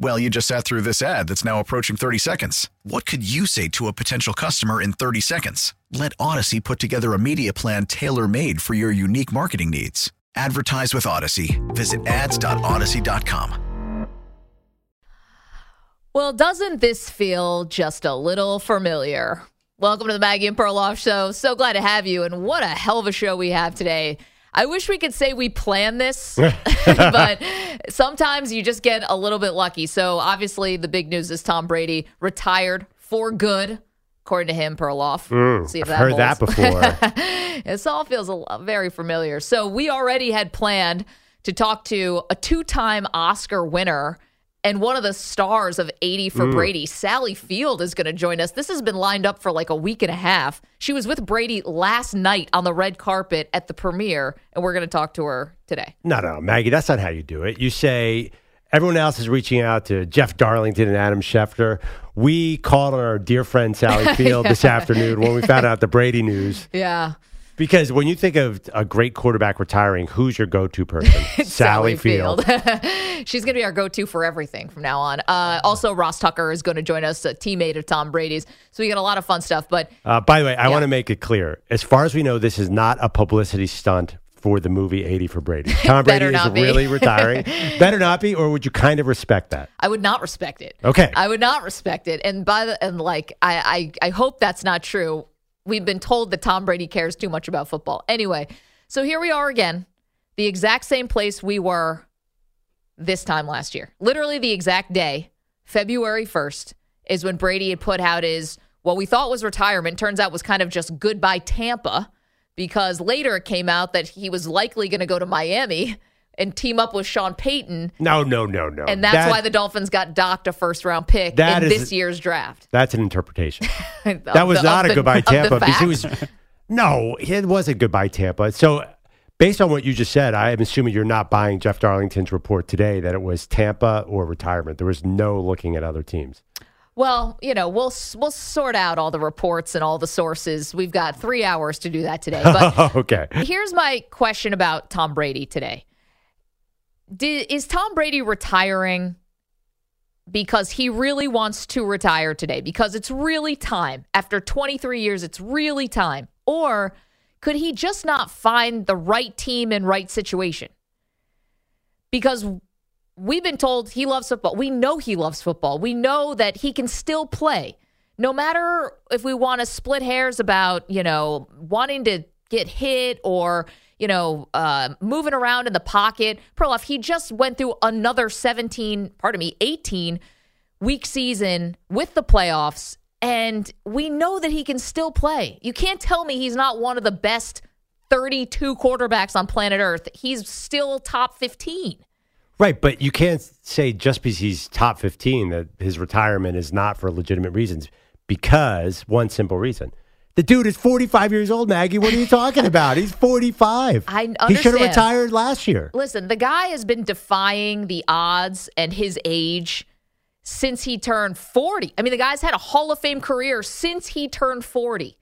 Well, you just sat through this ad that's now approaching 30 seconds. What could you say to a potential customer in 30 seconds? Let Audacy put together a media plan tailor made for your unique marketing needs. Advertise with Audacy. Visit ads.audacy.com. Well, doesn't this feel just a little familiar? Welcome to the Maggie and Perloff Show. So glad to have you, and what a hell of a show we have today. I wish we could say we planned this, but sometimes you just get a little bit lucky. So obviously, the big news is Tom Brady retired for good, according to him, Perloff. Mm, See if I've heard that before. this all feels a, very familiar. So we already had planned to talk to a two-time Oscar winner and one of the stars of 80 for mm. Brady, Sally Field, is going to join us. This has been lined up for like a week and a half. She was with Brady last night on the red carpet at the premiere, and we're going to talk to her today. no, no, Maggie, that's not how you do it. You say everyone else is reaching out to Jeff Darlington and Adam Schefter. We called on our dear friend Sally Field this afternoon when we found out the Brady news. Yeah. Because when you think of a great quarterback retiring, who's your go-to person? Sally, Field. She's going to be our go to for everything from now on. Uh, also, Ross Tucker is going to join us, a teammate of Tom Brady's. So we got a lot of fun stuff. But Uh, by the way, I Yeah. want to make it clear. As far as we know, this is not a publicity stunt for the movie 80 for Brady. Tom Brady is be. really retiring. Better not be, or would you kind of respect that? I would not respect it. Okay. I would not respect it. And by the and like I I, I hope that's not true. We've been told that Tom Brady cares too much about football. Anyway, so here we are again, the exact same place we were this time last year. Literally the exact day, February 1st, is when Brady had put out his what we thought was retirement, turns out was kind of just goodbye Tampa, because later it came out that he was likely going to go to Miami and team up with Sean Payton. No, no, no, no. And that's That- why the Dolphins got docked a first round pick in is- this year's draft. That's an interpretation. That was the- not a the- goodbye Tampa because it was no, it wasn't goodbye Tampa. So based on what you just said, I am assuming you're not buying Jeff Darlington's report today that it was Tampa or retirement. There was no looking at other teams. Well, you know, we'll we'll sort out all the reports and all the sources. We've got three hours to do that today. But okay. here's my question about Tom Brady today: Did, Is Tom Brady retiring because he really wants to retire today? Because it's really time after 23 years. It's really time, or could he just not find the right team and right situation? Because we've been told he loves football. We know he loves football. We know that he can still play. No matter if we want to split hairs about, you know, wanting to get hit or, you know, uh, moving around in the pocket. Perloff, he just went through another 17, pardon me, 18 week season with the playoffs. And we know that he can still play. You can't tell me he's not one of the best 32 quarterbacks on planet Earth. He's still top 15. Right, but you can't say just because he's top 15 that his retirement is not for legitimate reasons because one simple reason. The dude is 45 years old, Maggie. What are you talking about? He's 45. I He should have retired last year. Listen, the guy has been defying the odds and his age since he turned 40. I mean, the guy's had a Hall of Fame career since he turned 40.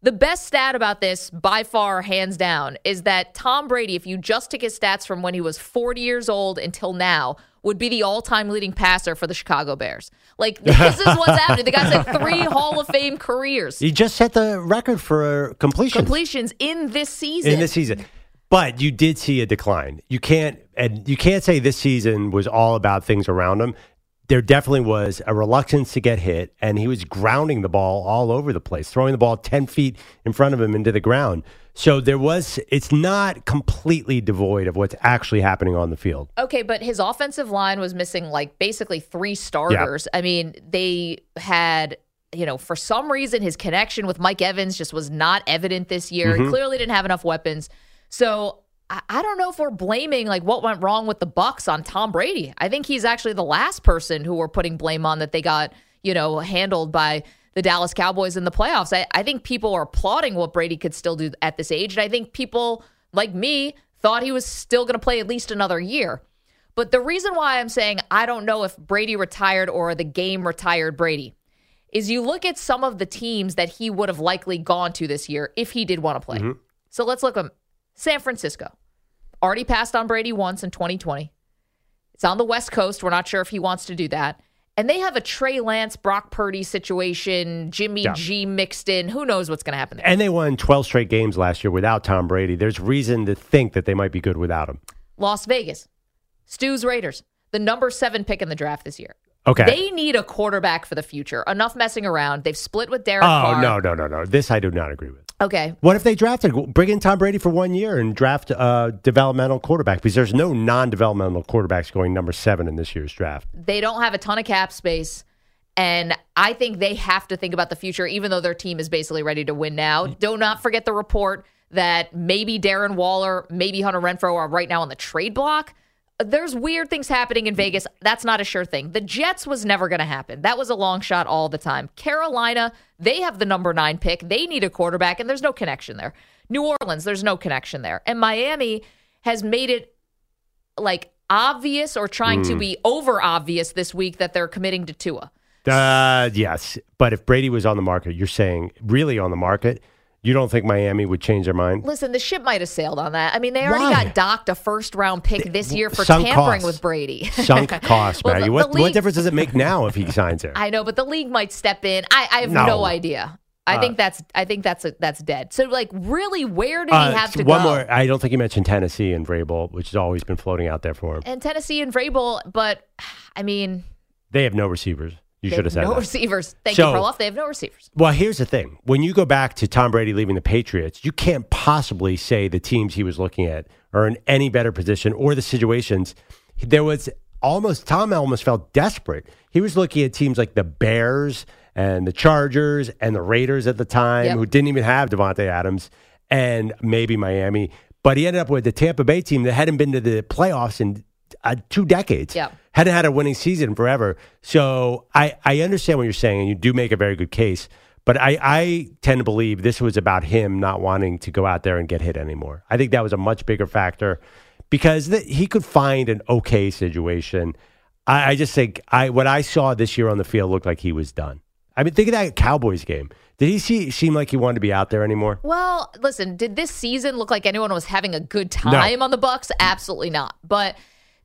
The best stat about this, by far, hands down, is that Tom Brady, if you just took his stats from when he was 40 years old until now, would be the all time leading passer for the Chicago Bears. Like, this is what's happening. The guy's had three Hall of Fame careers, He just set the record for completion completions in this season. in this season. But you did see a decline. You can't and you can't say this season was all about things around him. There definitely was a reluctance to get hit, and he was grounding the ball all over the place, throwing the ball 10 feet in front of him into the ground. So there was, it's not completely devoid of what's actually happening on the field. Okay, but his offensive line was missing like basically three starters. I mean, they had, you know, for some reason his connection with Mike Evans just was not evident this year. Mm-hmm. He clearly didn't have enough weapons. So I, don't know if we're blaming like what went wrong with the Bucks on Tom Brady. I think he's actually the last person who we're putting blame on that they got, you know, handled by the Dallas Cowboys in the playoffs. I, I think people are applauding what Brady could still do at this age. And I think people like me thought he was still going to play at least another year. But the reason why I'm saying I don't know if Brady retired or the game retired Brady is you look at some of the teams that he would have likely gone to this year if he did want to play. Mm-hmm. So let's look at San Francisco. Already passed on Brady once in 2020. It's on the West Coast. We're not sure if he wants to do that. And they have a Trey Lance, Brock Purdy situation, Jimmy Yeah. G mixed in. Who knows what's going to happen there? And they won 12 straight games last year without Tom Brady. There's reason to think that they might be good without him. Las Vegas, Stu's Raiders, the number seven pick in the draft this year. Okay. They need a quarterback for the future. Enough messing around. They've split with Derek oh, Carr. no, no, no, no. This I do not agree with. Okay. What if they drafted, bring in Tom Brady for one year and draft a developmental quarterback? Because there's no non developmental quarterbacks going number seven in this year's draft. They don't have a ton of cap space. And I think they have to think about the future, even though their team is basically ready to win now. Mm-hmm. Do not forget the report that maybe Darren Waller, maybe Hunter Renfrow are right now on the trade block. There's weird things happening in Vegas. That's not a sure thing. The Jets was never going to happen. That was a long shot all the time. Carolina, they have the number nine pick. They need a quarterback, and there's no connection there. New Orleans, there's no connection there. And Miami has made it like obvious or trying to be over obvious this week that they're committing to Tua. Uh, yes. But if Brady was on the market, you're saying really on the market, you don't think Miami would change their mind? Listen, the ship might have sailed on that. I mean, they already Why? got docked a first round pick this year for Sunk tampering costs. with Brady. Sunk cost, Well, Maggie. the- what, the what difference does it make now if he signs there? I know, but the league might step in. I, I have no, No. idea. I think that's I think that's a, that's dead. So like, really, where did Uh, he have to one go? One more. I don't think you mentioned Tennessee and Vrabel, which has always been floating out there for him. and Tennessee and Vrabel, but I mean, They have no receivers. You should have said no that. receivers. Thank So- you, Perloff. They have no receivers. Well, here's the thing. When you go back to Tom Brady leaving the Patriots, you can't possibly say the teams he was looking at are in any better position or the situations. There was almost, Tom almost felt desperate. He was looking at teams like the Bears and the Chargers and the Raiders at the time, Yep. who didn't even have Davante Adams, and maybe Miami. But he ended up with the Tampa Bay team that hadn't been to the playoffs in uh, two decades Yep. Hadn't had a winning season forever. So I, I understand what you're saying, and you do make a very good case. But I, I tend to believe this was about him not wanting to go out there and get hit anymore. I think that was a much bigger factor because th- he could find an okay situation. I, I just think I what I saw this year on the field looked like he was done. I mean, think of that Cowboys game. Did he see, seem like he wanted to be out there anymore? Well, listen, did this season look like anyone was having a good time on the Bucks? Absolutely not. But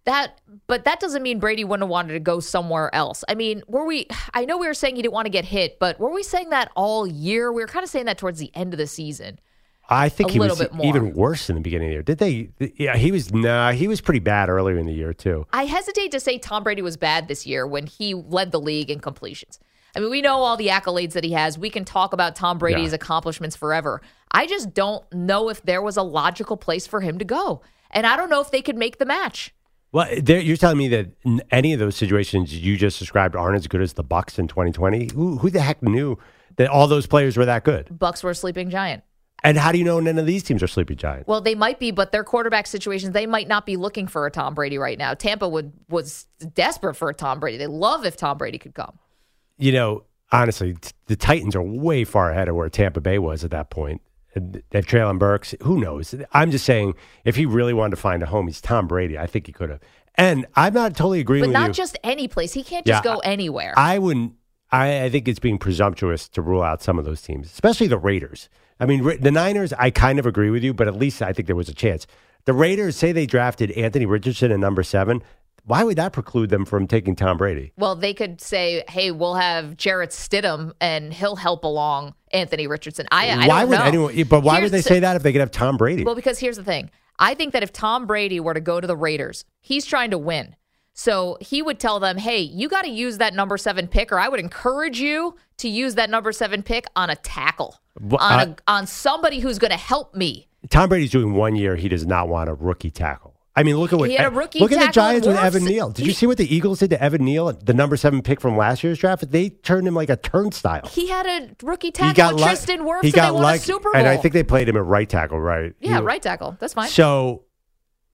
that but that doesn't mean Brady wouldn't have wanted to go somewhere else. I mean, were we I know we were saying he didn't want to get hit, but were we saying that all year? We were kind of saying that towards the end of the season. I think he was even worse in the beginning of the year. Did they? Yeah, he was. Nah, he was pretty bad earlier in the year too. I hesitate to say Tom Brady was bad this year when he led the league in completions. I mean, we know all the accolades that he has. We can talk about Tom Brady's Yeah. accomplishments forever. I just don't know if there was a logical place for him to go. And I don't know if they could make the match. Well, there, you're telling me that any of those situations you just described aren't as good as the Bucks in 2020. Who, who the heck knew that all those players were that good? Bucks were a sleeping giant. And how do you know none of these teams are sleeping giants? Well, they might be, but their quarterback situations, they might not be looking for a Tom Brady right now. Tampa would was desperate for a Tom Brady. They love if Tom Brady could come. you know, honestly, the Titans are way far ahead of where Tampa Bay was at that point. Have Treylon Burks. Who knows? I'm just saying, if he really wanted to find a home, he's Tom Brady. I think he could have. And I'm not totally agreeing But with not you. just any place. He can't just Yeah, go anywhere. I wouldn't. I, I think it's being presumptuous to rule out some of those teams, especially the Raiders. I mean, the Niners. I kind of agree with you, but at least I think there was a chance. The Raiders say they drafted Anthony Richardson at number seven. Why would that preclude them from taking Tom Brady? well, they could say, "Hey, we'll have Jarrett Stidham, and he'll help along Anthony Richardson." I, I why don't would know. anyone? But why Here's would they the- say that if they could have Tom Brady? Well, because here's the thing. I think that if Tom Brady were to go to the Raiders, he's trying to win. So he would tell them, hey, you got to use that number seven pick, or I would encourage you to use that number seven pick on a tackle, Well, on, a, on somebody who's going to help me. Tom Brady's doing one year. He does not want a rookie tackle. I mean, look at what He had a rookie look at the Giants with Evan. Neal. Did you see what the Eagles did to Evan Neal, the number seven pick from last year's draft? They turned him like a turnstile. He had a rookie he tackle got with Tristan Wirfs, He and got they won lucky, a Super Bowl. and I think they played him at right tackle, right? yeah, He- right tackle. That's fine. So,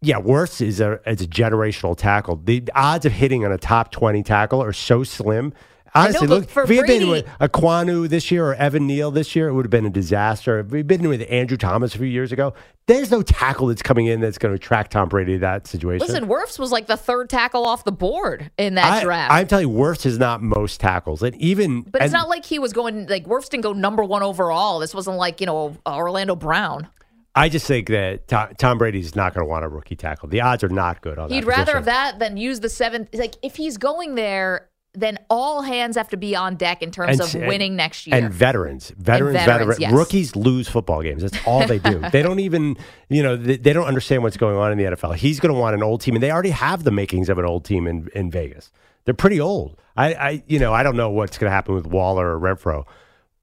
yeah, Wirfs is a is a generational tackle. The odds of hitting on a top twenty tackle are so slim. Honestly, but look, for if we had been with Ekwonu this year or Evan Neal this year, it would have been a disaster. If we'd been with Andrew Thomas a few years ago, there's no tackle that's coming in that's going to attract Tom Brady to that situation. Listen, Wirfs was like the third tackle off the board in that I, draft. I'm telling you, Wirfs is not most tackles, and even but it's and- not like he was going like Wirfs didn't go number one overall. This wasn't like you know Orlando Brown. I just think that Tom, Tom Brady's not going to want a rookie tackle. The odds are not good on that. He'd rather position. have that than use the seventh. Like if he's going there, then all hands have to be on deck in terms And- of winning next year. And veterans, veterans, veterans, veterans, yes. rookies lose football games. That's all they do. they don't even, you know, they, they don't understand what's going on in the NFL. He's going to want an old team, and they already have the makings of an old team in, in Vegas. They're pretty old. I, I, you know, I don't know what's going to happen with Waller or Renfrow,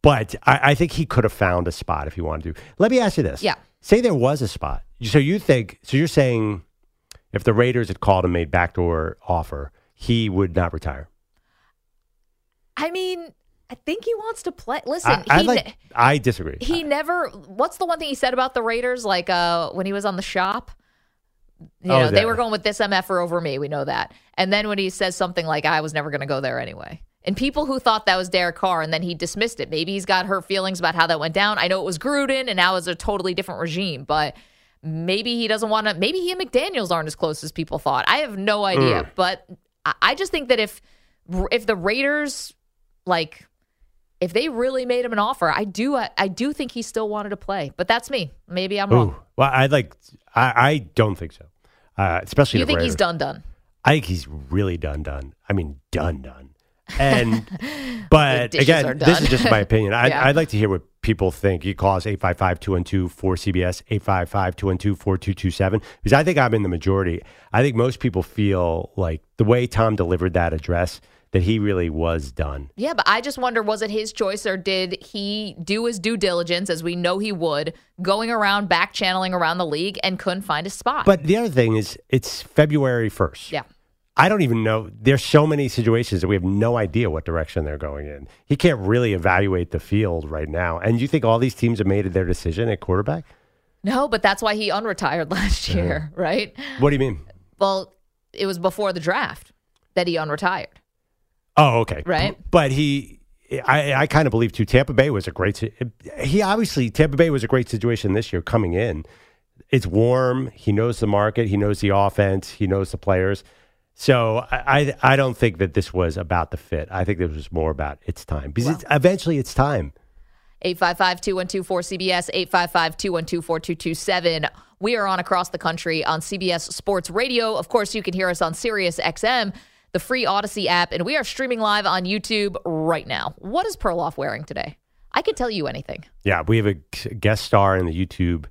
but I, I think he could have found a spot if he wanted to. Let me ask you this. Yeah. Say there was a spot. So you think? So you're saying if the Raiders had called and made backdoor offer, he would not retire. I mean, I think he wants to play. Listen, I, I he like. I disagree. he never. What's the one thing he said about the Raiders? Like uh, when he was on the shop. You Oh, know, they were going with this MFer over me. We know that. And then when he says something like, I was never going to go there anyway. And people who thought that was Derek Carr and then he dismissed it. Maybe he's got hurt feelings about how that went down. I know it was Gruden and now it's a totally different regime, but maybe he doesn't want to. Maybe he and McDaniels aren't as close as people thought. I have no idea. Mm. But I- I just think that if if the Raiders like if they really made him an offer, I do I do think he still wanted to play. But that's me. Maybe I'm wrong. Well, I like. I, I don't think so. Uh, especially You think he's done done? I think he's really done done. I mean, done done. And but again, this is just my opinion. I, Yeah. I'd like to hear what people think. You call us 855-212-4CBS, 855-212-4227. Because I think I'm in the majority. I think most people feel like the way Tom delivered that address, that he really was done. Yeah, but I just wonder was it his choice or did he do his due diligence as we know he would, going around back channeling around the league and couldn't find a spot? But the other thing is, it's February 1st. yeah. I don't even know. There's so many situations that we have no idea what direction they're going in. He can't really evaluate the field right now. And you think all these teams have made their decision at quarterback? No, but that's why he unretired last mm-hmm. year, right? What do you mean? Well, it was before the draft that he unretired. Oh, okay. Right. But he, I, I kind of believe too. Tampa Bay was a great. He obviously Tampa Bay was a great situation this year coming in. It's warm. He knows the market. He knows the offense. He knows the players. So I, I, I don't think that this was about the fit. I think this was more about it's time because it's, eventually it's time. 855-212-4CBS, 855-212-4227. We are on across the country on CBS Sports Radio. Of course, you can hear us on Sirius XM, the free Audacy app, and we are streaming live on YouTube right now. What is Perloff wearing today? I could tell you anything. Yeah, we have a guest star in the YouTube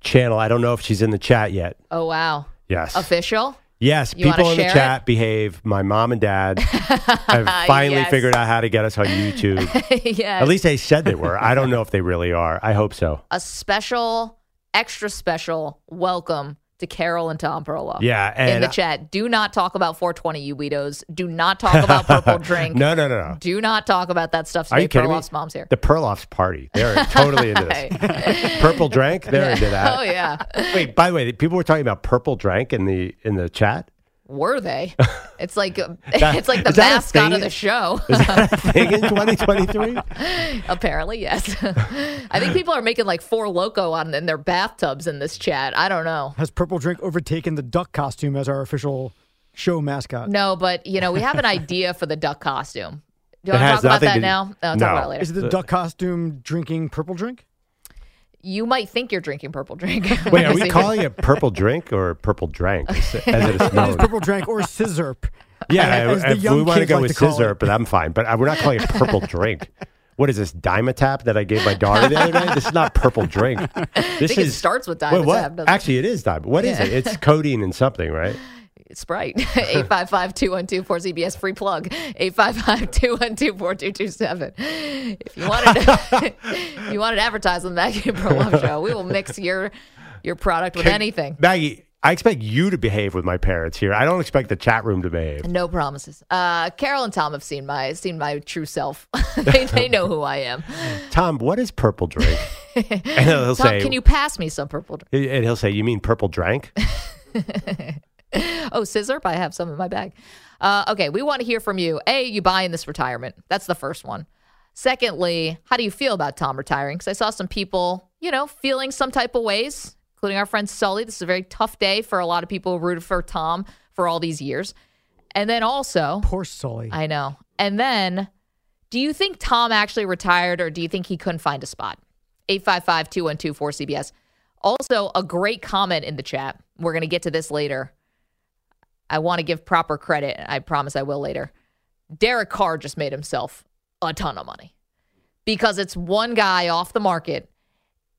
channel. I don't know if she's in the chat yet. Oh, wow. Yes. Official? Yes, You people in the chat behave. My mom and dad have finally Yes. figured out how to get us on YouTube. yes. At least they said they were. I don't know if they really are. I hope so. a special, extra special welcome to Carol and Tom Perloff. Yeah, in the chat. Do not talk about 420, you weirdos. Do not talk about purple drink. no, no, no, no. Do not talk about that stuff Are today. you kidding Perloff's me? mom's here. The Perloff's party. They're totally into this. Purple drink. They're into that. Oh yeah. Wait, by the way, people were talking about purple drink in the in the chat. Were they? It's like it's like the is that a mascot of the show. Is that a thing in 2023? Apparently, yes. I think people are making like Four Loko on in their bathtubs in this chat. I don't know. Has Purple Drink overtaken the duck costume as our official show mascot? No, but you know we have an idea for the duck costume. Do you want to talk about that to- now? No, talk No. about it later. Is it the duck costume drinking purple drink? You might think you're drinking purple drink. Wait, are we calling it purple drink or purple drank as it is It's known? purple drink or sizzurp. Yeah, as the if young we want to go like with to scissor, but I'm fine. But uh, we're not calling it purple drink. What is this Dimetapp that I gave my daughter the other night? This is not purple drink. This think it is starts with Wait, what? Actually, it is Dimetapp. What is Yeah. it? It's codeine and something, right? Sprite. 855-212-4CBS free plug. 855-212-4227. If you wanted to, if you wanted to advertise on the Maggie and Perloff show, we will mix your your product with Can- anything. Maggie, I expect you to behave with my parents here. I don't expect the chat room to behave. No promises. Uh, Carol and Tom have seen my seen my true self. they, they know who I am. Tom, what is purple drink? and he'll Tom, say, can you pass me some purple? drink? and he'll say, you mean purple drank? Oh, scissor! But I have some in my bag. Uh, okay, we want to hear from you. A, you buying this retirement? That's the first one. Secondly, how do you feel about Tom retiring? Because I saw some people, you know, feeling some type of ways, including our friend Sully. This is a very tough day for a lot of people who rooted for Tom for all these years. And then also, Poor Sully. I know. And then, do you think Tom actually retired or do you think he couldn't find a spot? 855 212 4CBS. Also, a great comment in the chat. We're going to get to this later. I want to give proper credit. I promise I will later. Derek Carr just made himself a ton of money because it's one guy off the market.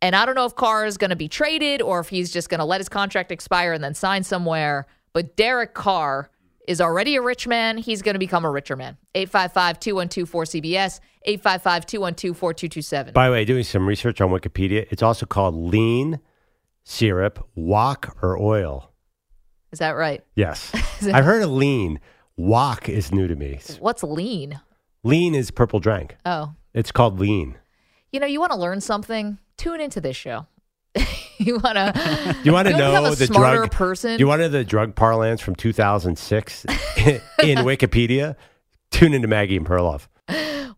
And I don't know if Carr is going to be traded or if he's just going to let his contract expire and then sign somewhere. But Derek Carr is already a rich man. He's going to become a richer man. 855 212 4CBS, 855 212 4227. By the way, doing some research on Wikipedia, it's also called lean syrup, wok, or oil. Is that right? Yes. I've heard of lean. Wok is new to me. What's lean? Lean is purple drank. Oh, It's called lean. you know, you want to learn something? Tune into this show. you want to You want to know the drug person? You want to know the drug parlance from 2006 in Wikipedia? Tune into Maggie and Perloff.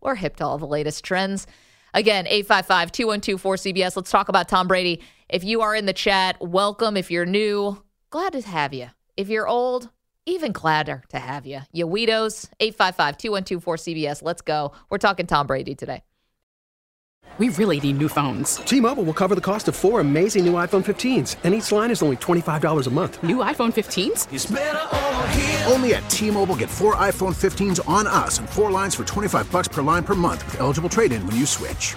We're hip to all the latest trends. Again, 855 212 4CBS. Let's talk about Tom Brady. If you are in the chat, welcome. If you're new, glad to have you. If you're old, even gladder to have you. You weedos, 855 212 4CBS. Let's go. We're talking Tom Brady today. We really need new phones. T-Mobile will cover the cost of four amazing new iPhone 15s, and each line is only $25 a month. New iPhone 15s? Only at T-Mobile get four iPhone 15s on us and four lines for 25 bucks per line per month with eligible trade-in when you switch.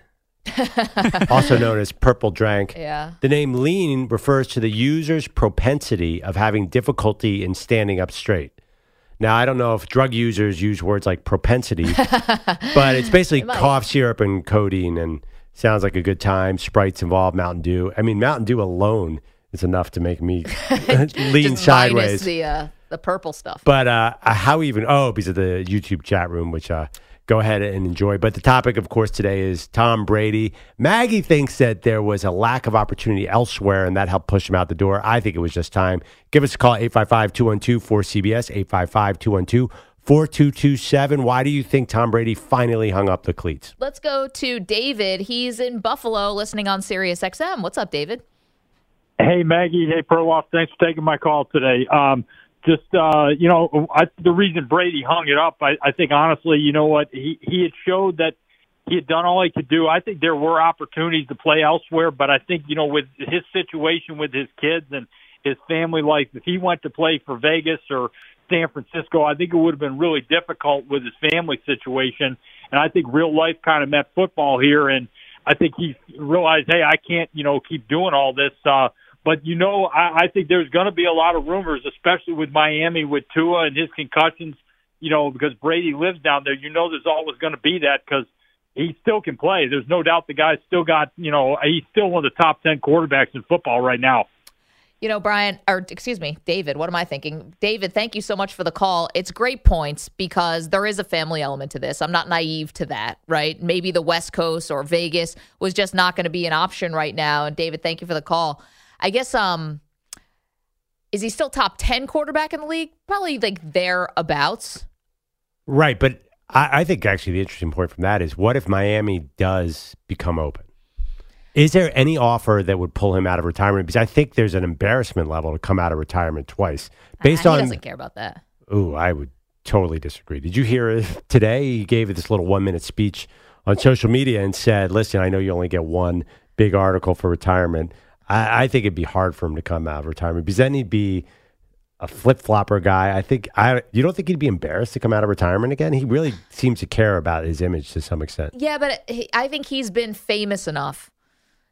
also known as purple drank. Yeah. The name lean refers to the user's propensity of having difficulty in standing up straight. Now, I don't know if drug users use words like propensity, but it's basically might. cough syrup and codeine and sounds like a good time. Sprites involved, Mountain Dew. I mean, Mountain Dew alone is enough to make me lean sideways. the, uh, the purple stuff. But uh, how even? Oh, because of the YouTube chat room, which uh, go ahead and enjoy. But the topic, of course, today is Tom Brady. Maggie thinks that there was a lack of opportunity elsewhere, and that helped push him out the door. I think it was just time. Give us a call 855-212-4CBS 855-212-4227. Why do you think Tom Brady finally hung up the cleats? Let's go to David. He's in Buffalo listening on Sirius XM. What's up, David? Hey Maggie, hey Perloff, thanks for taking my call today. Um, just uh, you know, I, the reason Brady hung it up, I, I think honestly, you know what, he he had showed that he had done all he could do. I think there were opportunities to play elsewhere, but I think you know with his situation with his kids and his family life, if he went to play for Vegas or San Francisco, I think it would have been really difficult with his family situation. And I think real life kind of met football here, and I think he realized, hey, I can't, you know, keep doing all this. Uh, but you know, I, I think there's going to be a lot of rumors, especially with Miami with Tua and his concussions. You know, because Brady lives down there. You know, there's always going to be that because he still can play. There's no doubt the guy's still got, you know, he's still one of the top ten quarterbacks in football right now. You know, Brian, or excuse me, David, what am I thinking? David, thank you so much for the call. It's great points because there is a family element to this. I'm not naive to that, right? Maybe the West Coast or Vegas was just not going to be an option right now. And David, thank you for the call. I guess, um, is he still top 10 quarterback in the league? Probably like thereabouts. Right, but I, I think actually the interesting point from that is what if Miami does become open? Is there any offer that would pull him out of retirement? Because I think there's an embarrassment level to come out of retirement twice. Based Ah, on he doesn't care about that. Ooh, I would totally disagree. Did you hear today? He gave this little one minute speech on social media and said, Listen, I know you only get one big article for retirement. I, I think it'd be hard for him to come out of retirement because then he'd be a flip flopper guy. I think I you don't think he'd be embarrassed to come out of retirement again? He really seems to care about his image to some extent. Yeah, but he- I think he's been famous enough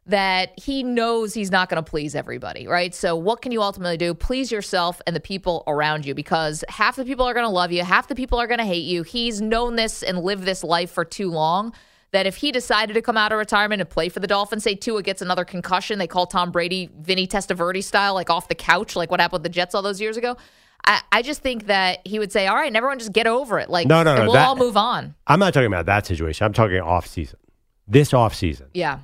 that he knows he's not going to please everybody, right? So, what can you ultimately do? Please yourself and the people around you because half the people are going to love you, half the people are going to hate you. He's known this and lived this life for too long that if he decided to come out of retirement and play for the Dolphins, say Tua gets another concussion, they call Tom Brady Vinny Testaverde style, like off the couch, like what happened with the Jets all those years ago. I, I just think that he would say, "All right, everyone just get over it. Like, No, no, no, we'll that- all move on." I'm not talking about that situation. I'm talking off season. This off season. Yeah.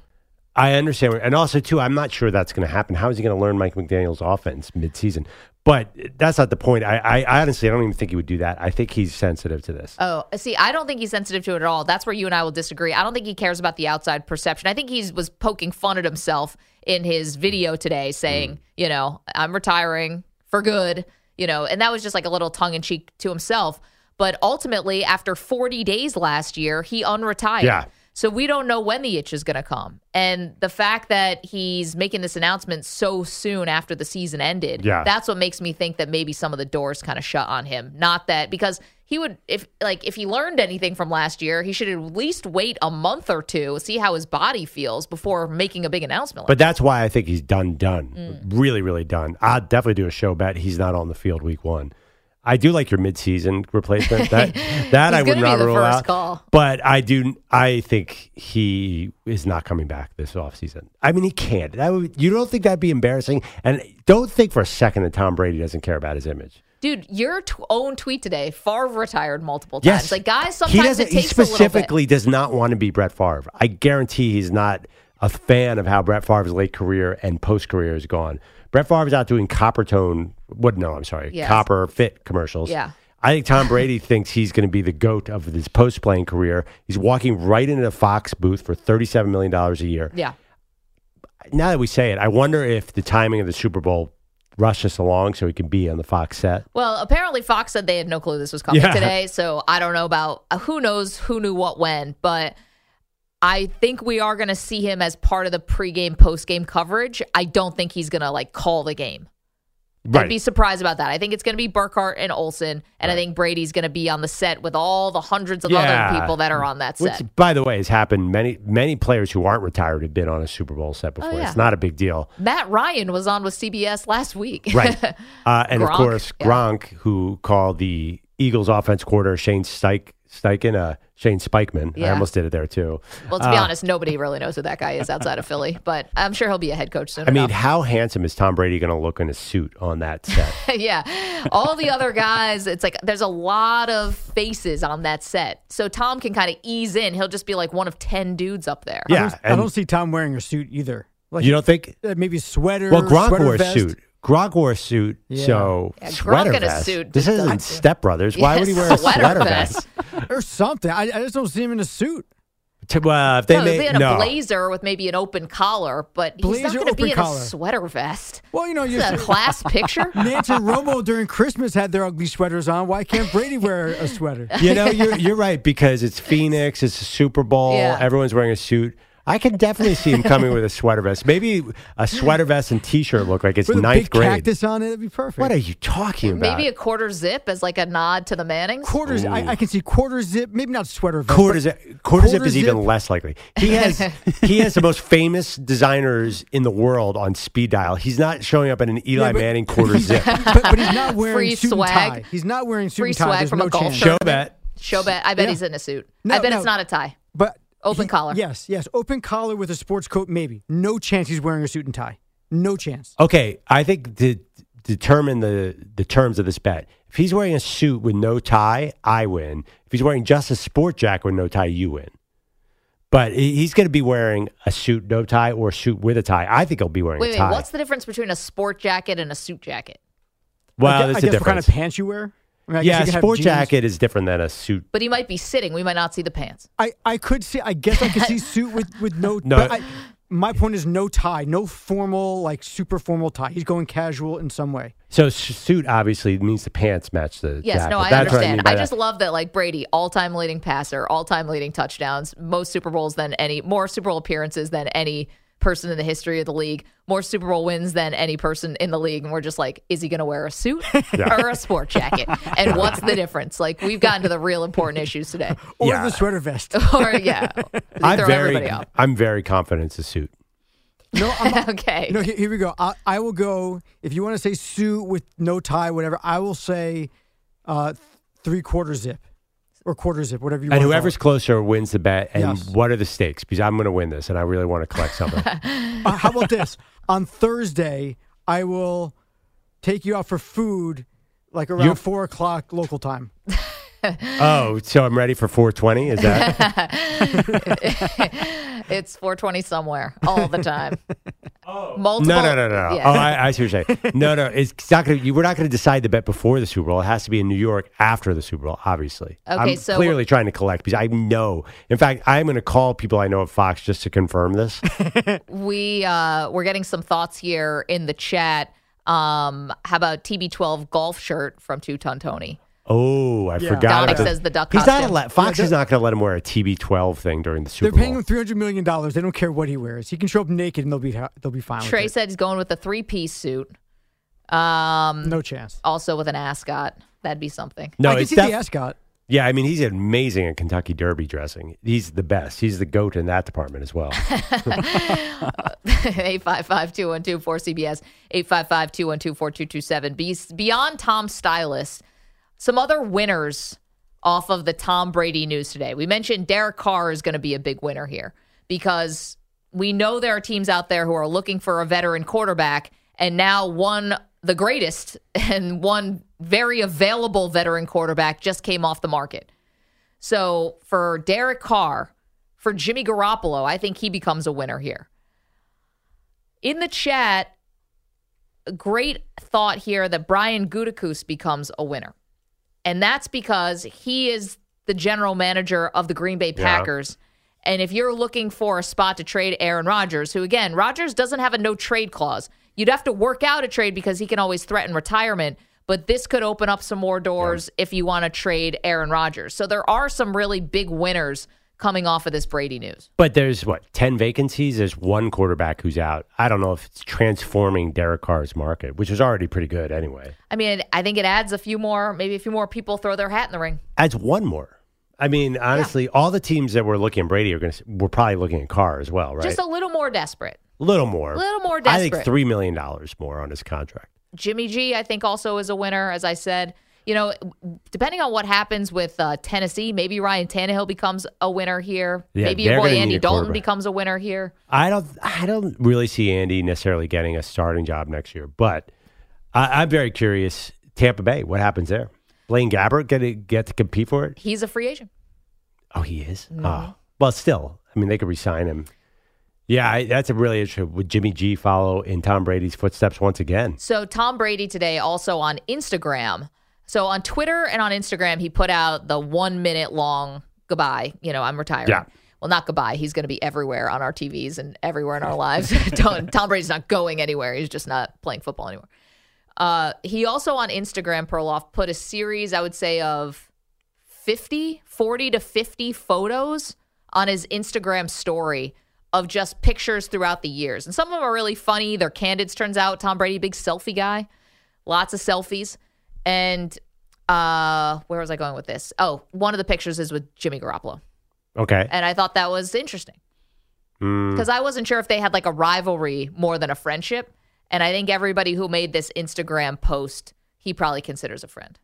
I understand. And also, too, I'm not sure that's going to happen. How is he going to learn Mike McDaniel's offense midseason? But that's not the point. I, I, I honestly, I don't even think he would do that. I think he's sensitive to this. Oh, see, I don't think he's sensitive to it at all. That's where you and I will disagree. I don't think he cares about the outside perception. I think he was poking fun at himself in his video today, saying, Mm. you know, I'm retiring for good, you know, and that was just like a little tongue in cheek to himself. But ultimately, after 40 days last year, he unretired. Yeah. So we don't know when the itch is going to come. And the fact that he's making this announcement so soon after the season ended, Yeah. that's what makes me think that maybe some of the doors kind of shut on him. Not that because he would if like if he learned anything from last year, he should at least wait a month or two, see how his body feels before making a big announcement. But that's why I think he's done, done. Mm. Really, really done. I'll definitely do a show bet he's not on the field week one. I do like your midseason replacement. That that I would not rule out. call. But I do. I think he is not coming back this offseason. I mean, he can't. That would, you don't think that'd be embarrassing? And don't think for a second that Tom Brady doesn't care about his image. Dude, your t- own tweet today, Favre retired multiple times. Yes, Like guys, he sometimes doesn't. it He takes a little bit. specifically does not want to be Brett Favre. I guarantee he's not a fan of how Brett Favre's late career and post career has gone. Brett Favre's out doing copper tone. What? No, I'm sorry, Yes. copper fit commercials. Yeah. I think Tom Brady thinks he's going to be the goat of his post playing career. He's walking right into the Fox booth for $37 million a year. Yeah. Now that we say it, I wonder if the timing of the Super Bowl rushed us along so he can be on the Fox set. Well, apparently Fox said they had no clue this was coming Yeah. today, so I don't know about who knows who knew what when, but I think we are going to see him as part of the pregame postgame coverage. I don't think he's going to like call the game. I'd be surprised about that. I think it's going to be Burkhardt and Olsen, and I think Brady's going to be on the set with all the hundreds of Yeah. other people that are on that set. Which, by the way, has happened. Many many players who aren't retired have been on a Super Bowl set before. Oh, yeah. It's not a big deal, Matt Ryan was on with CBS last week. right? uh, and of Gronk, course, yeah. Gronk, who called the Eagles' offense quarter Shane Steich, Steichen, uh, Shane Spikeman. I almost did it there too. well, to be Uh, honest, nobody really knows who that guy is outside of Philly, but I'm sure he'll be a head coach soon I mean, enough. how handsome is Tom Brady going to look in a suit on that set? yeah. All the other guys, it's like there's a lot of faces on that set. So Tom can kind of ease in. He'll just be like one of 10 dudes up there. I don't, I don't see Tom wearing a suit either. Like You don't think? uh, maybe a sweater? well, Gronk sweater wore a vest. suit. Gronk wore a suit, Yeah. so Yeah, Gronk sweater in a vest. suit This just isn't doesn't- Step Brothers. Why would he wear a Sweater sweater vest. vest? or something. I, I just don't see him in a suit. To, uh, if they no, made, they had a no. blazer with maybe an open collar, but he's not going to be in collar. a sweater vest. Well, you know, Is you that a class picture? Nantz and Romo during Christmas had their ugly sweaters on. Why can't Brady wear a sweater? you know, you're, you're right because it's Phoenix, it's a Super Bowl, Yeah. everyone's wearing a suit. I can definitely see him coming with a sweater vest. Maybe a sweater vest and t-shirt look like it's With a ninth big grade. cactus on it, it'd be perfect. What are you talking about? Maybe a quarter zip as like a nod to the Mannings. quarters. I, I can see quarter zip, maybe not sweater vest. quarter but zip, quarter zip quarter is even less likely. He has he has the most famous designers in the world on speed dial. He's not showing up in an Eli Yeah, but- Manning quarter zip. but, but he's not wearing Free suit swag. and tie. He's not wearing suit Free and tie. swag There's from no a golf. Show bet. Show bet. I bet Yeah. he's in a suit. No, I bet no. it's not a tie. But Open he- collar. Yes, yes. Open collar with a sports coat, maybe. No chance he's wearing a suit and tie. No chance. Okay, I think to determine the the terms of this bet, if he's wearing a suit with no tie, I win. If he's wearing just a sport jacket with no tie, you win. But he's going to be wearing a suit no tie or a suit with a tie. I think he'll be wearing Wait, a wait. tie. What's the difference between a sport jacket and a suit jacket? well, I, gue- that's I the guess what kind of pants you wear. I mean, I yeah, you a sport jacket is different than a suit. But he might be sitting. We might not see the pants. I, I could see. I guess I could see suit with with no. No. But I, my point is no tie, no formal like super formal tie. He's going casual in some way. So suit obviously means the pants match the Yes, jacket. no, I That's what understand. mean I, just love that, like Brady, all-time leading passer, all-time leading touchdowns, most Super Bowls than any, more Super Bowl appearances than any person in the history of the league, more Super Bowl wins than any person in the league, and we're just like, is he going to wear a suit or a sport jacket? And what's the difference? Like, we've gotten to the real important issues today. Or Yeah. the sweater vest. or yeah, I'm throw very, everybody off. I'm very confident it's a suit. No, I'm, okay. no. Here, here we go. I, I will go. If you want to say suit with no tie, whatever, I will say uh, three quarter zip or quarter zip, whatever you And want. to whoever's closer wins the bet. And Yes. what are the stakes? Because I'm going to win this, and I really want to collect something. Uh, how about this? On Thursday, I will take you out for food, like around You're- four o'clock local time. oh, so I'm ready for 420? Is that? It's 420 somewhere all the time. No, Multiple. no, no, no. no. Yeah. Oh, I, I see what you're saying. No, no, it's not going to. We're not going to decide the bet before the Super Bowl. It has to be in New York after the Super Bowl. Obviously, Okay, I'm so- clearly trying to collect because I know. In fact, I'm going to call people I know at Fox just to confirm this. we uh we're getting some thoughts here in the chat. Um, how about TB12 golf shirt from Two Ton Tony? Oh, I Yeah. forgot. Dominic about says the duck He's not costume. allowed. Fox Yeah, is not going to let him wear a TB12 thing during the Super They're paying Bowl. him three hundred million dollars. They don't care what he wears. He can show up naked and they'll be they'll be fine. Trey with said he's going with a three piece suit. Um, no chance. also with an ascot. That'd be something. no, I can it's see def- the ascot. Yeah, I mean he's amazing at Kentucky Derby dressing. He's the best. He's the goat in that department as well. 855-212-4CBS, 855-212-4227. Be- Beyond Tom Stylist, some other winners off of the Tom Brady news today. We mentioned Derek Carr is going to be a big winner here because we know there are teams out there who are looking for a veteran quarterback, and now one, the greatest, and one very available veteran quarterback just came off the market. So for Derek Carr, for Jimmy Garoppolo, I think he becomes a winner here. In the chat, great thought here that Brian Gutekunst becomes a winner. And that's because he is the general manager of the Green Bay Yeah. Packers. And if you're looking for a spot to trade Aaron Rodgers, who again, Rodgers doesn't have a no trade clause. You'd have to work out a trade because he can always threaten retirement, but this could open up some more doors if you want to trade Aaron Rodgers. So there are some really big winners coming off of this Brady news. But there's what ten vacancies. There's one quarterback who's out. I don't know if it's transforming Derek Carr's market, which is already pretty good anyway. I mean, I think it adds a few more, maybe a few more people throw their hat in the ring. Adds one more. I mean, honestly, all the teams that were looking at Brady are going to. We're probably looking at Carr as well, right? Just a little more desperate. A little more. A little more desperate. I think three million dollars more on his contract. Jimmy G, I think, also is a winner, as I said. You know, depending on what happens with uh, Tennessee, maybe Ryan Tannehill becomes a winner here. Yeah, maybe your boy Andy Dalton becomes a winner here. I don't. I don't really see Andy necessarily getting a starting job next year, but I, I'm very curious. Tampa Bay, what happens there? Blaine Gabbert get to get to compete for it? He's a free agent. Oh, he is. Oh, well, still, I mean, they could resign him. Yeah, I, that's a really interesting. Would Jimmy G follow in Tom Brady's footsteps once again? So Tom Brady today also on Instagram. So on Twitter and on Instagram, he put out the one minute long goodbye. You know, I'm retiring. Yeah. Well, not goodbye. He's going to be everywhere on our TVs and everywhere in our lives. Tom Tom Brady's not going anywhere. He's just not playing football anymore. Uh, he also on Instagram, Perloff, put a series, I would say, of 50, 40 to 50 photos on his Instagram story of just pictures throughout the years. And some of them are really funny. They're candids, turns out. Tom Brady, big selfie guy, lots of selfies. And uh, where was I going with this? Oh, one of the pictures is with Jimmy Garoppolo. Okay. And I thought that was interesting Mm, because I wasn't sure if they had like a rivalry more than a friendship. And I think everybody who made this Instagram post, he probably considers a friend.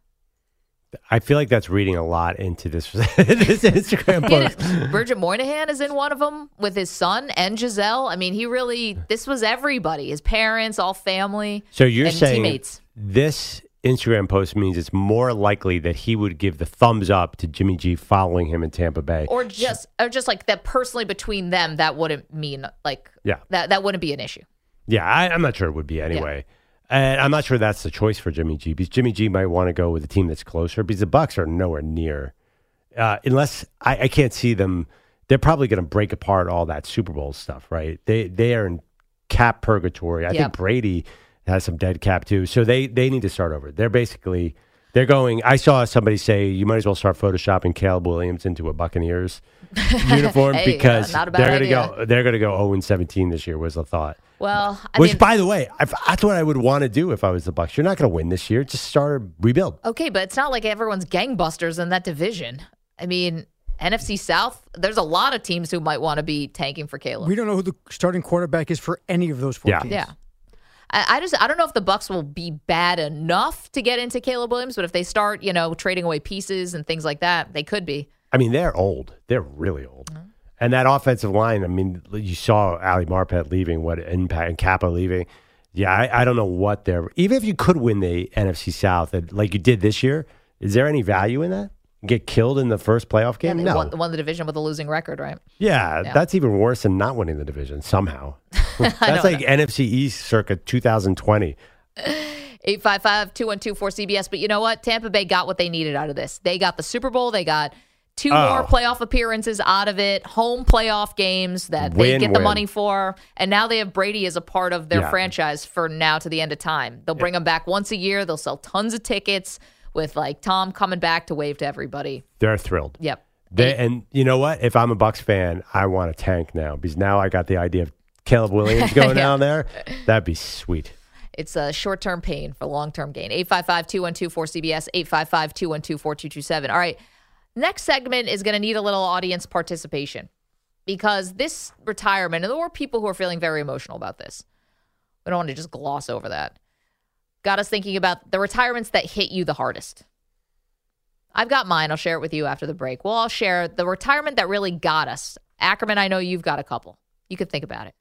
I feel like that's reading a lot into this this Instagram post. did- Bridget Moynahan is in one of them with his son and Gisele. I mean, he really, this was everybody his parents, all family. So you're saying teammates. this Instagram post means it's more likely that he would give the thumbs up to Jimmy G following him in Tampa Bay. Or just, or just like that personally between them, that wouldn't mean like, Yeah. that, that wouldn't be an issue. Yeah, I, I'm not sure it would be anyway. And I'm not sure that's the choice for Jimmy G because Jimmy G might want to go with a team that's closer because the Bucks are nowhere near. Uh, unless I, I can't see them, they're probably going to break apart all that Super Bowl stuff, right? They they are in cap purgatory. I Yep. think Brady has some dead cap too, so they they need to start over. They're basically they're going. I saw somebody say you might as well start photoshopping Caleb Williams into a Buccaneers uniform Hey, because not a they're going to idea. go they're going to go 0 and 17 this year was the thought. Well, I Which, mean, by the way, I, that's what I would want to do if I was the Bucks. You're not going to win this year. Just start a rebuild. okay, but it's not like everyone's gangbusters in that division. I mean, NFC South, there's a lot of teams who might want to be tanking for Caleb. We don't know who the starting quarterback is for any of those four Yeah. teams. Yeah. I, I just I don't know if the Bucks will be bad enough to get into Caleb Williams, but if they start, you know, trading away pieces and things like that, they could be. I mean, they're old. They're really old. Mm-hmm. And that offensive line, I mean, you saw Ali Marpet leaving, what impact, and Kappa leaving. Yeah, I, I don't know what they're. Even if you could win the NFC South, like you did this year, is there any value in that? Get killed in the first playoff Yeah, game? they no. won, won the division with a losing record, right? yeah, Yeah. that's even worse than not winning the division somehow. that's like NFC East circa 2020. 855-212-4CBS. But you know what? Tampa Bay got what they needed out of this. They got the Super Bowl. They got two Oh. more playoff appearances out of it, home playoff games that they Win, get the money for. And now they have Brady as a part of their Yeah. franchise for now to the end of time. They'll bring him back once a year. They'll sell tons of tickets with like Tom coming back to wave to everybody. They're thrilled. Yep. They, and you know what? If I'm a Bucks fan, I want a tank now because now I got the idea of Caleb Williams going Yeah. down there. That'd be sweet. It's a short term pain for long term gain. 855 212 4CBS, 855 212 4227. All right. Next segment is going to need a little audience participation because this retirement, and there were people who are feeling very emotional about this. We don't want to just gloss over that. Got us thinking about the retirements that hit you the hardest. I've got mine. I'll share it with you after the break. Well, I'll share the retirement that really got us. Ackerman, I know you've got a couple. You could think about it.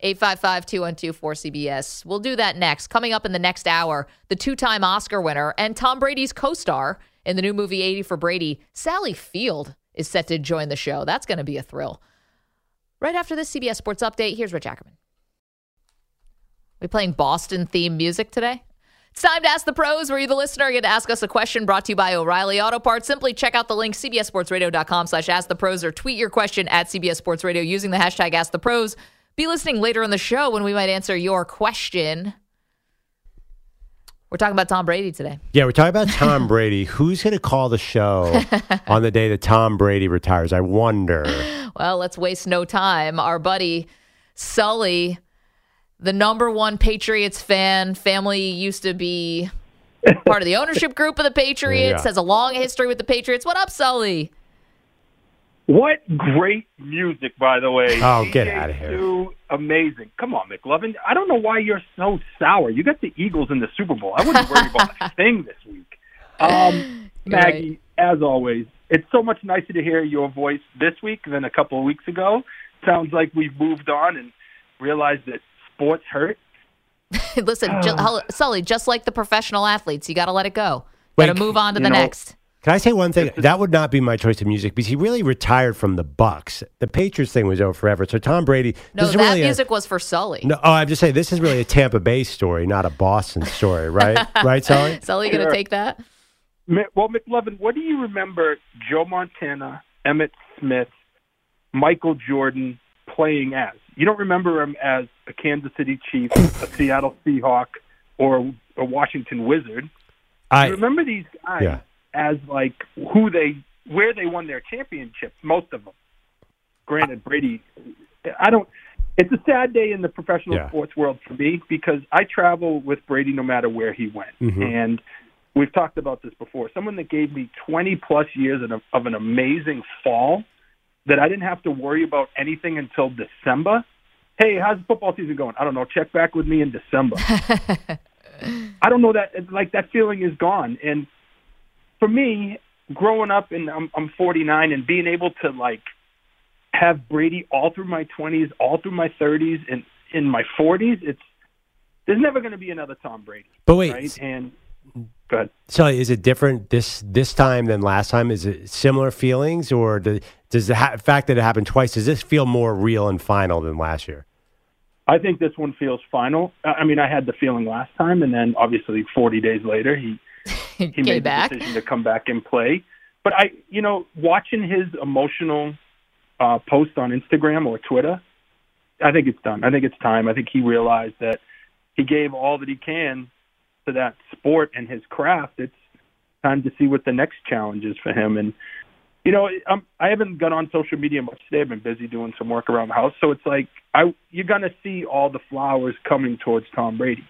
855 212 4CBS. We'll do that next. Coming up in the next hour, the two time Oscar winner and Tom Brady's co star in the new movie 80 for Brady, Sally Field, is set to join the show. That's going to be a thrill. Right after this CBS Sports Update, here's Rich Ackerman. We playing Boston themed music today? It's time to ask the pros where you, the listener, get to ask us a question brought to you by O'Reilly Auto Parts. Simply check out the link, cbssportsradio.com slash ask the pros, or tweet your question at CBS Sports Radio using the hashtag ask the pros. Be listening later in the show when we might answer your question. We're talking about Tom Brady today. Yeah, we're talking about Tom Brady. Who's going to call the show on the day that Tom Brady retires? I wonder. Well, let's waste no time. Our buddy Sully, the number one Patriots fan, family used to be part of the ownership group of the Patriots, Yeah. has a long history with the Patriots. What up, Sully? What great music, by the way. Oh, get DJ of here. Sue, amazing. Come on, McLovin. I don't know why you're so sour. You got the Eagles in the Super Bowl. I wouldn't worry about a thing this week. Um, You're Maggie, as always, it's so much nicer to hear your voice this week than a couple of weeks ago. Sounds like we've moved on and realized that sports hurt. Listen, ju- Oh. Sully, just like the professional athletes, you got to let it go. Got to move on to the know- next. Can I say one thing? That would not be my choice of music because he really retired from the Bucks. The Patriots thing was over forever. So Tom Brady. No, this is that really a- music was for Sully. no, oh, I'm just saying this is really a Tampa Bay story, not a Boston story, right? right, Sally? Sully, going to take that? Mi- Well, McLovin, what do you remember Joe Montana, Emmitt Smith, Michael Jordan playing as? You don't remember him as a Kansas City Chief, a Seattle Seahawk, or a Washington Wizard. I you remember these guys Yeah. As like who they, where they won their championships. Most of them. Granted, Brady. I don't. It's a sad day in the professional Yeah. sports world for me because I travel with Brady no matter where he went, Mhm. and we've talked about this before. Someone that gave me 20 plus years of, of an amazing fall that I didn't have to worry about anything until December. Hey, how's the football season going? I don't know. Check back with me in December. I don't know that like that feeling is gone. And for me, growing up and I'm, I'm 49 and being able to like have Brady all through my 20s, all through my 30s, and in my 40s, it's there's never going to be another Tom Brady. But wait, right? And go ahead. So is it different this this time than last time? Is it similar feelings, or do, does the ha- fact that it happened twice does this feel more real and final than last year? I think this one feels final. I I mean, I had the feeling last time, and then obviously 40 days later, he he Came made back. the decision to come back and play. But I, you know, watching his emotional uh, post on Instagram or Twitter, I think it's done. I think it's time. I think he realized that he gave all that he can to that sport and his craft. It's time to see what the next challenge is for him. And you know, I'm, I haven't got on social media much today. I've been busy doing some work around the house, so it's like I you're gonna see all the flowers coming towards Tom Brady.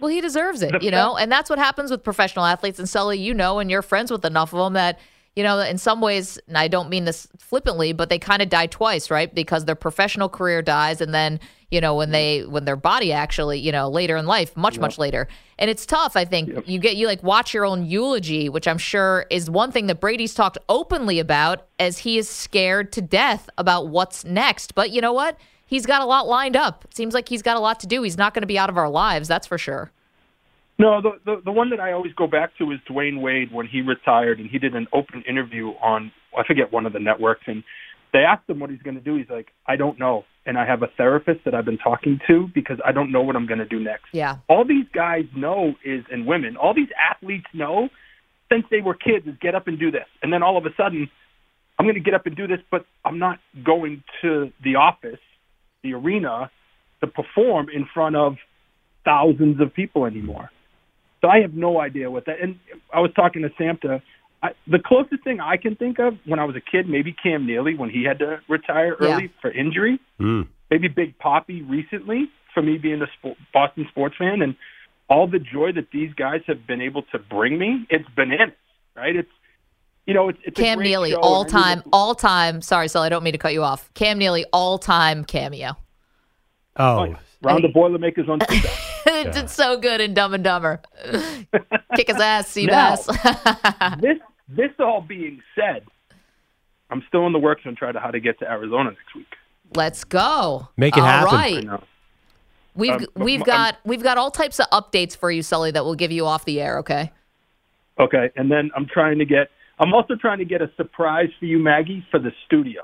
Well, he deserves it, you know, and that's what happens with professional athletes. And Sully, you know, and you're friends with enough of them that, you know, in some ways, and I don't mean this flippantly, but they kind of die twice, right? Because their professional career dies, and then, you know, when they when their body actually, you know, later in life, much much later, and it's tough. I think you get you like watch your own eulogy, which I'm sure is one thing that Brady's talked openly about, as he is scared to death about what's next. But you know what? He's got a lot lined up. It seems like he's got a lot to do. He's not going to be out of our lives, that's for sure. No, the, the the one that I always go back to is Dwyane Wade when he retired and he did an open interview on I forget one of the networks and they asked him what he's going to do. He's like, I don't know, and I have a therapist that I've been talking to because I don't know what I'm going to do next. Yeah. All these guys know is and women, all these athletes know since they were kids is get up and do this, and then all of a sudden, I'm going to get up and do this, but I'm not going to the office, the arena, to perform in front of thousands of people anymore. So I have no idea what that. And I was talking to Samta. I, the closest thing I can think of when I was a kid, maybe Cam Neely when he had to retire Yeah. early for injury. Mm. Maybe Big Poppy recently for me being a spo- Boston sports fan and all the joy that these guys have been able to bring me. It's bananas, right? It's you know, it's, it's a Cam great Neely, all and I time, all time. Sorry, Sully, I don't mean to cut you off. Cam Neely, all time cameo. Oh, that- Round the Boilermakers on Tuesday. it did so good in Dumb and Dumber. Kick his ass, Now- Seabass. this this all being said, I'm still in the works on trying to how to get to Arizona next week. Let's go. Make it All happen. right. I know. We've Um, we've m- got we've got all types of updates for you, Sully, that we'll give you off the air. Okay. Okay, and then I'm trying to get. I'm also trying to get a surprise for you, Maggie, for the studio.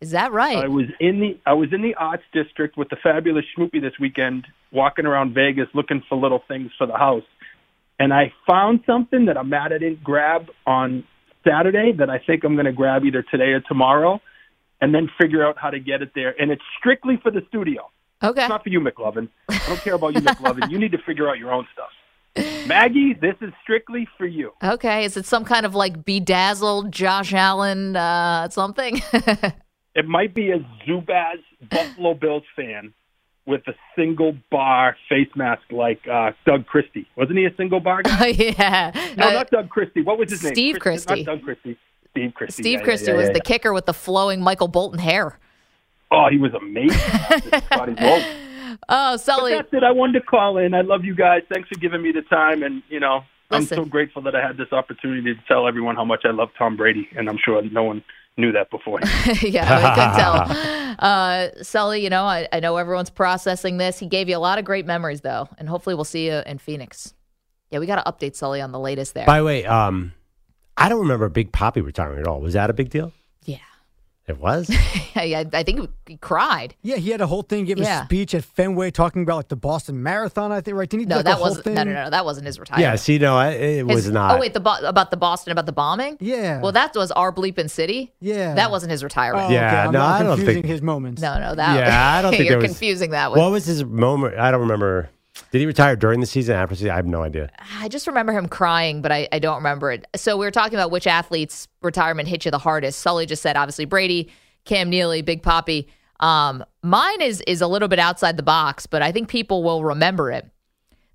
Is that right? I was in the I was in the arts district with the fabulous Schmoopy this weekend, walking around Vegas looking for little things for the house, and I found something that I'm mad I didn't grab on Saturday that I think I'm going to grab either today or tomorrow, and then figure out how to get it there. And it's strictly for the studio. Okay. It's not for you, McLovin. I don't care about you, McLovin. You need to figure out your own stuff. Maggie, this is strictly for you. Okay. Is it some kind of like bedazzled Josh Allen uh, something? It might be a Zubaz Buffalo Bills fan with a single bar face mask like uh, Doug Christie. Wasn't he a single bar guy? yeah. No, Uh, not Doug Christie. What was his name? Steve Chris- Christie. Not Doug Christie. Steve Christie. Steve Yeah, Christie yeah, yeah, was the kicker with the flowing Michael Bolton hair. Oh, he was amazing. Just thought he was. Oh, But Sully. that's it. I wanted to call in. I love you guys. Thanks for giving me the time. And, you know, Listen. I'm so grateful that I had this opportunity to tell everyone how much I love Tom Brady. And I'm sure no one knew that before. yeah, I could tell. Uh, Sully, you know, I, I know everyone's processing this. He gave you a lot of great memories, though, and hopefully we'll see you in Phoenix. Yeah, we got to update Sully on the latest there. By the way, um, I don't remember Big Poppy retiring at all. Was that a big deal? Yeah. It was. I, I think he cried. Yeah, he had a whole thing, gave Yeah. a speech at Fenway talking about like the Boston Marathon. I think right? Didn't he? No, like, that whole wasn't. thing? No, no, no, that wasn't his retirement. yeah. See, no, I, it His- was oh, not. Oh wait, the bo- about the Boston about the bombing. Yeah. Well, that was our bleeping city. Yeah. That wasn't his retirement. Oh, Yeah, okay. I'm no, not I don't confusing think- his moments. No, no, that. yeah, I don't think you're there was. confusing that with. What was his moment? I don't remember. Did he retire during the season? After the season? I have no idea. I just remember him crying, but I, I don't remember it. So we were talking about which athletes' retirement hit you the hardest. Sully just said obviously Brady, Cam Neely, Big Poppy. Um, mine is is a little bit outside the box, but I think people will remember it.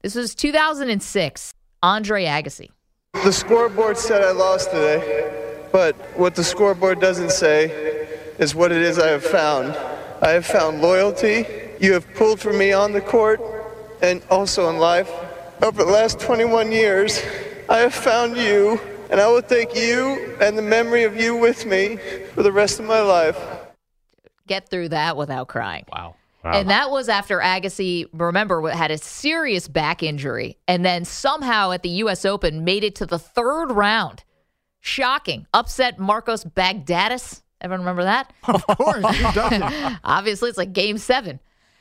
This was 2006. Andre Agassi. The scoreboard said I lost today, but what the scoreboard doesn't say is what it is I have found. I have found loyalty. You have pulled for me on the court and also in life. Over the last 21 years, I have found you, and I will take you and the memory of you with me for the rest of my life. Get through that without crying. Wow. And that was after Agassi, remember, had a serious back injury and then somehow at the U.S. Open made it to the third round. Shocking. Upset Marcos Baghdatis. Everyone remember that? Of course. Who doesn't? Obviously, it's like game seven.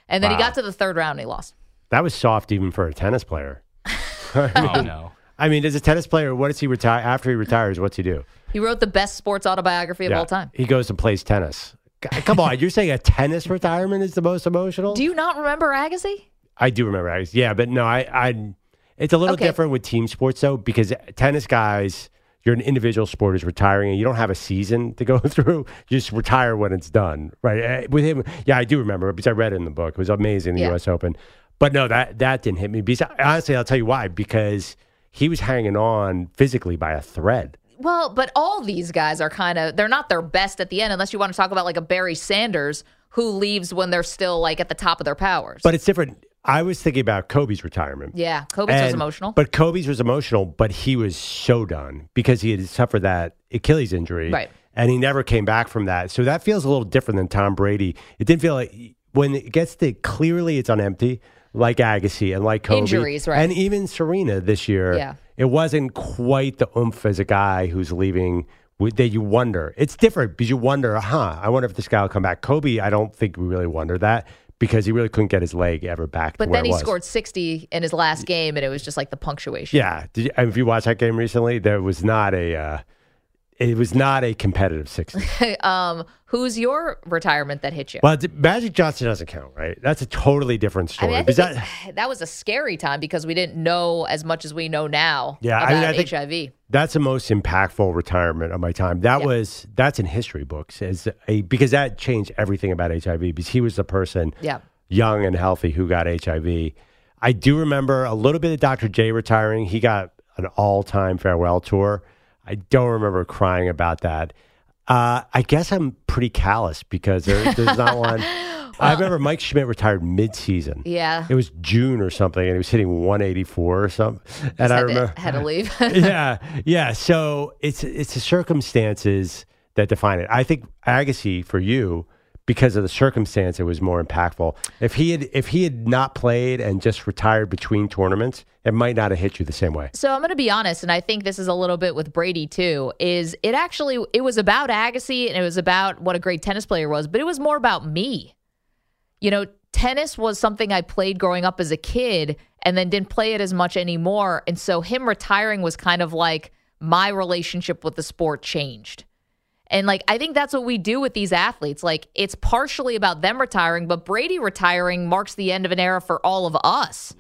And then he got to the third round and he lost. That was soft even for a tennis player. Oh, no. I mean, as a tennis player, what does he retire after he retires? What's he do? He wrote the best sports autobiography of Yeah, all time. He goes and plays tennis. Come on, you're saying a tennis retirement is the most emotional? Do you not remember Agassi? I do remember. Agassi. Yeah, but no, I, I. It's a little Okay. different with team sports though, because tennis guys, you're an individual sport is retiring, and you don't have a season to go through. You just retire when it's done, right? Eh, With him, yeah, I do remember because I read it in the book. It was amazing, the Yeah. U.S. Open. But no, that that didn't hit me. Because honestly, I'll tell you why. Because he was hanging on physically by a thread. Well, but all these guys are kind of they're not their best at the end unless you want to talk about like a Barry Sanders who leaves when they're still like at the top of their powers. But it's different. I was thinking about Kobe's retirement. yeah, Kobe's was emotional. But Kobe's was emotional, but he was so done because he had suffered that Achilles injury. Right. And he never came back from that. So that feels a little different than Tom Brady. It didn't feel like when it gets to clearly it's on empty, like Agassi and like Kobe. Injuries, right. And even Serena this year. Yeah. It wasn't quite the oomph as a guy who's leaving with- that you wonder. It's different because you wonder, huh, I wonder if this guy will come back. Kobe, I don't think we really wonder that because he really couldn't get his leg ever back But then he scored 60 in his last game, and it was just like the punctuation. Yeah. Did you, if you watched that game recently, there was not a, uh, it was not a competitive 60. um, who's your retirement that hit you? well, Magic Johnson doesn't count, right? That's a totally different I story. mean, I that, it- that was a scary time because we didn't know as much as we know now Yeah, about I mean, I think- HIV. that's the most impactful retirement of my time. That Yeah. was, that's in history books as a, because that changed everything about HIV because he was the person Yeah. young and healthy who got HIV. I do remember a little bit of Dr. J retiring. He got an all time farewell tour. I don't remember crying about that. Uh, I guess I'm pretty callous because there, there's not one. I remember Mike Schmidt retired mid season. Yeah. It was June or something, and he was hitting 184 or something. And I had, remember to, had to leave. yeah, yeah. So it's it's the circumstances that define it. I think Agassi for you because of the circumstance, it was more impactful. If he had if he had not played and just retired between tournaments, it might not have hit you the same way. So I'm going to be honest, and I think this is a little bit with Brady too. Is it actually? It was about Agassi, and it was about what a great tennis player was, but it was more about me. You know, tennis was something I played growing up as a kid, and then didn't play it as much anymore. And so him retiring was kind of like my relationship with the sport changed. And like I think that's what we do with these athletes. Like it's partially about them retiring, but Brady retiring marks the end of an era for all of us.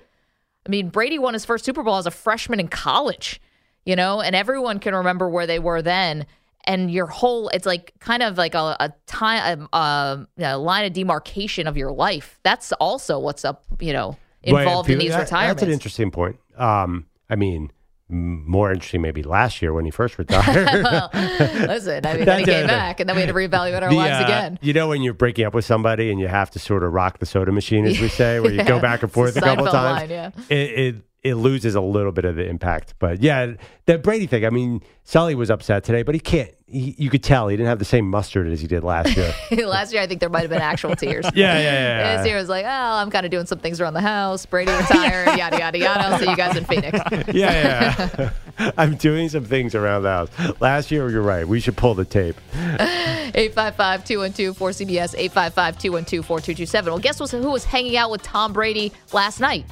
I mean, Brady won his first Super Bowl as a freshman in college, you know, and everyone can remember where they were then. And your whole, it's like kind of like a, a time, a, a line of demarcation of your life. That's also what's up, you know, involved in these that- retirements. That's an interesting point. Um, I mean, more interesting maybe last year when he first retired. well, listen, I mean, then he came back, and then we had to reevaluate our The, lives uh, again. You know when you're breaking up with somebody and you have to sort of rock the soda machine, as we say, where you go back and It's a forth a couple times. line, yeah. It, it it loses a little bit of the impact. But yeah, that Brady thing. I mean, Sully was upset today, but he can't. He, you could tell he didn't have the same mustard as he did last year. Last year, I think there might have been actual tears. Yeah, yeah, yeah, yeah. This year was like, oh, I'm kind of doing some things around the house. Brady retired, yada yada yada. I'll see you guys in Phoenix. yeah, yeah. I'm doing some things around the house. Last year, you're right. We should pull the tape. 855 212 4CBS, 855 212 4227. Well, guess who was hanging out with Tom Brady last night?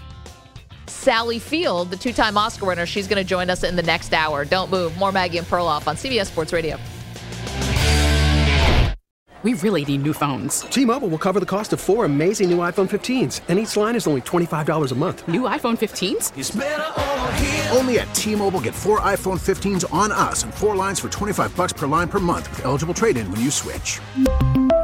Sally Field, the two time Oscar winner. She's going to join us in the next hour. Don't move. More Maggie and Perloff on CBS Sports Radio. We really need new phones. T-Mobile will cover the cost of four amazing new iPhone 15s, and each line is only $25 a month. New iPhone 15s? Only at T-Mobile get four iPhone 15s on us and four lines for 25 bucks per line per month with eligible trade-in when you switch.